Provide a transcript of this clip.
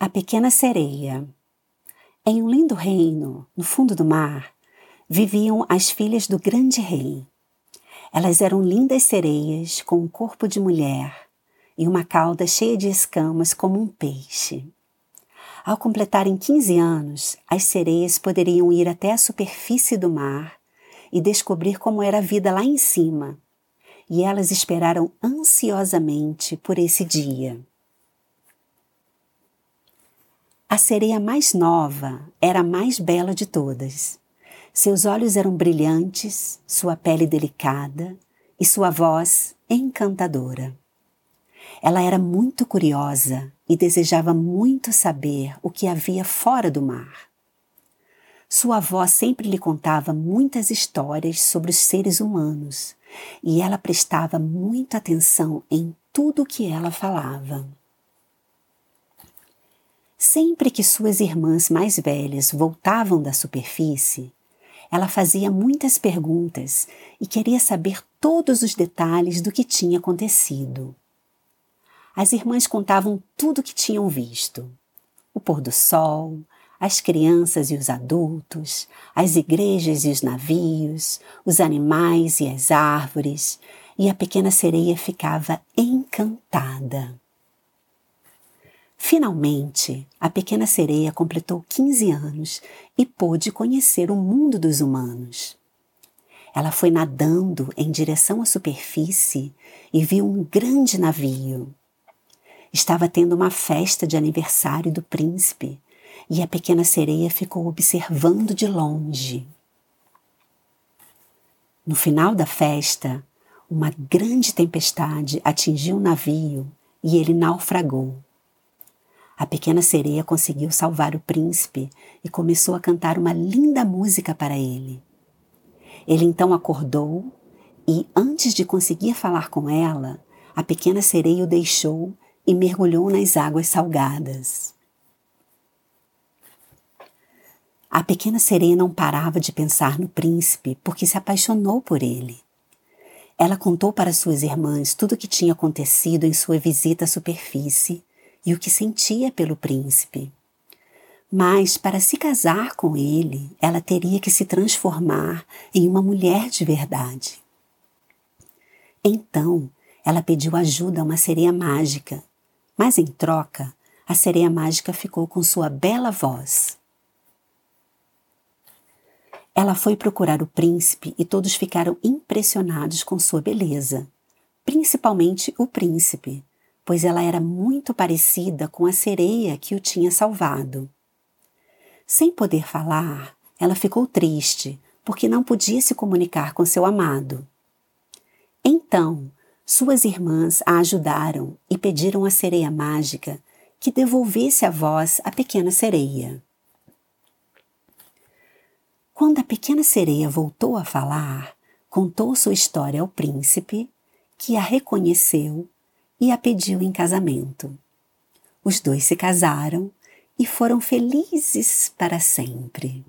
A Pequena Sereia. Em um lindo reino, no fundo do mar, viviam as filhas do grande rei. Elas eram lindas sereias com um corpo de mulher e uma cauda cheia de escamas como um peixe. Ao completarem 15 anos, as sereias poderiam ir até a superfície do mar e descobrir como era a vida lá em cima. E elas esperaram ansiosamente por esse dia. A sereia mais nova era a mais bela de todas. Seus olhos eram brilhantes, sua pele delicada e sua voz encantadora. Ela era muito curiosa e desejava muito saber o que havia fora do mar. Sua avó sempre lhe contava muitas histórias sobre os seres humanos e ela prestava muita atenção em tudo o que ela falava. Sempre que suas irmãs mais velhas voltavam da superfície, ela fazia muitas perguntas e queria saber todos os detalhes do que tinha acontecido. As irmãs contavam tudo o que tinham visto: o pôr do sol, as crianças e os adultos, as igrejas e os navios, os animais e as árvores, e a pequena sereia ficava encantada. Finalmente, a pequena sereia completou 15 anos e pôde conhecer o mundo dos humanos. Ela foi nadando em direção à superfície e viu um grande navio. Estava tendo uma festa de aniversário do príncipe e a pequena sereia ficou observando de longe. No final da festa, uma grande tempestade atingiu o navio e ele naufragou. A pequena sereia conseguiu salvar o príncipe e começou a cantar uma linda música para ele. Ele então acordou e, antes de conseguir falar com ela, a pequena sereia o deixou e mergulhou nas águas salgadas. A pequena sereia não parava de pensar no príncipe porque se apaixonou por ele. Ela contou para suas irmãs tudo o que tinha acontecido em sua visita à superfície e o que sentia pelo príncipe. Mas para se casar com ele, ela teria que se transformar em uma mulher de verdade. Então, ela pediu ajuda a uma sereia mágica, mas em troca, a sereia mágica ficou com sua bela voz. Ela foi procurar o príncipe e todos ficaram impressionados com sua beleza, principalmente o príncipe, pois ela era muito parecida com a sereia que o tinha salvado. Sem poder falar, ela ficou triste porque não podia se comunicar com seu amado. Então, suas irmãs a ajudaram e pediram à sereia mágica que devolvesse a voz à pequena sereia. Quando a pequena sereia voltou a falar, contou sua história ao príncipe, que a reconheceu e a pediu em casamento. Os dois se casaram e foram felizes para sempre.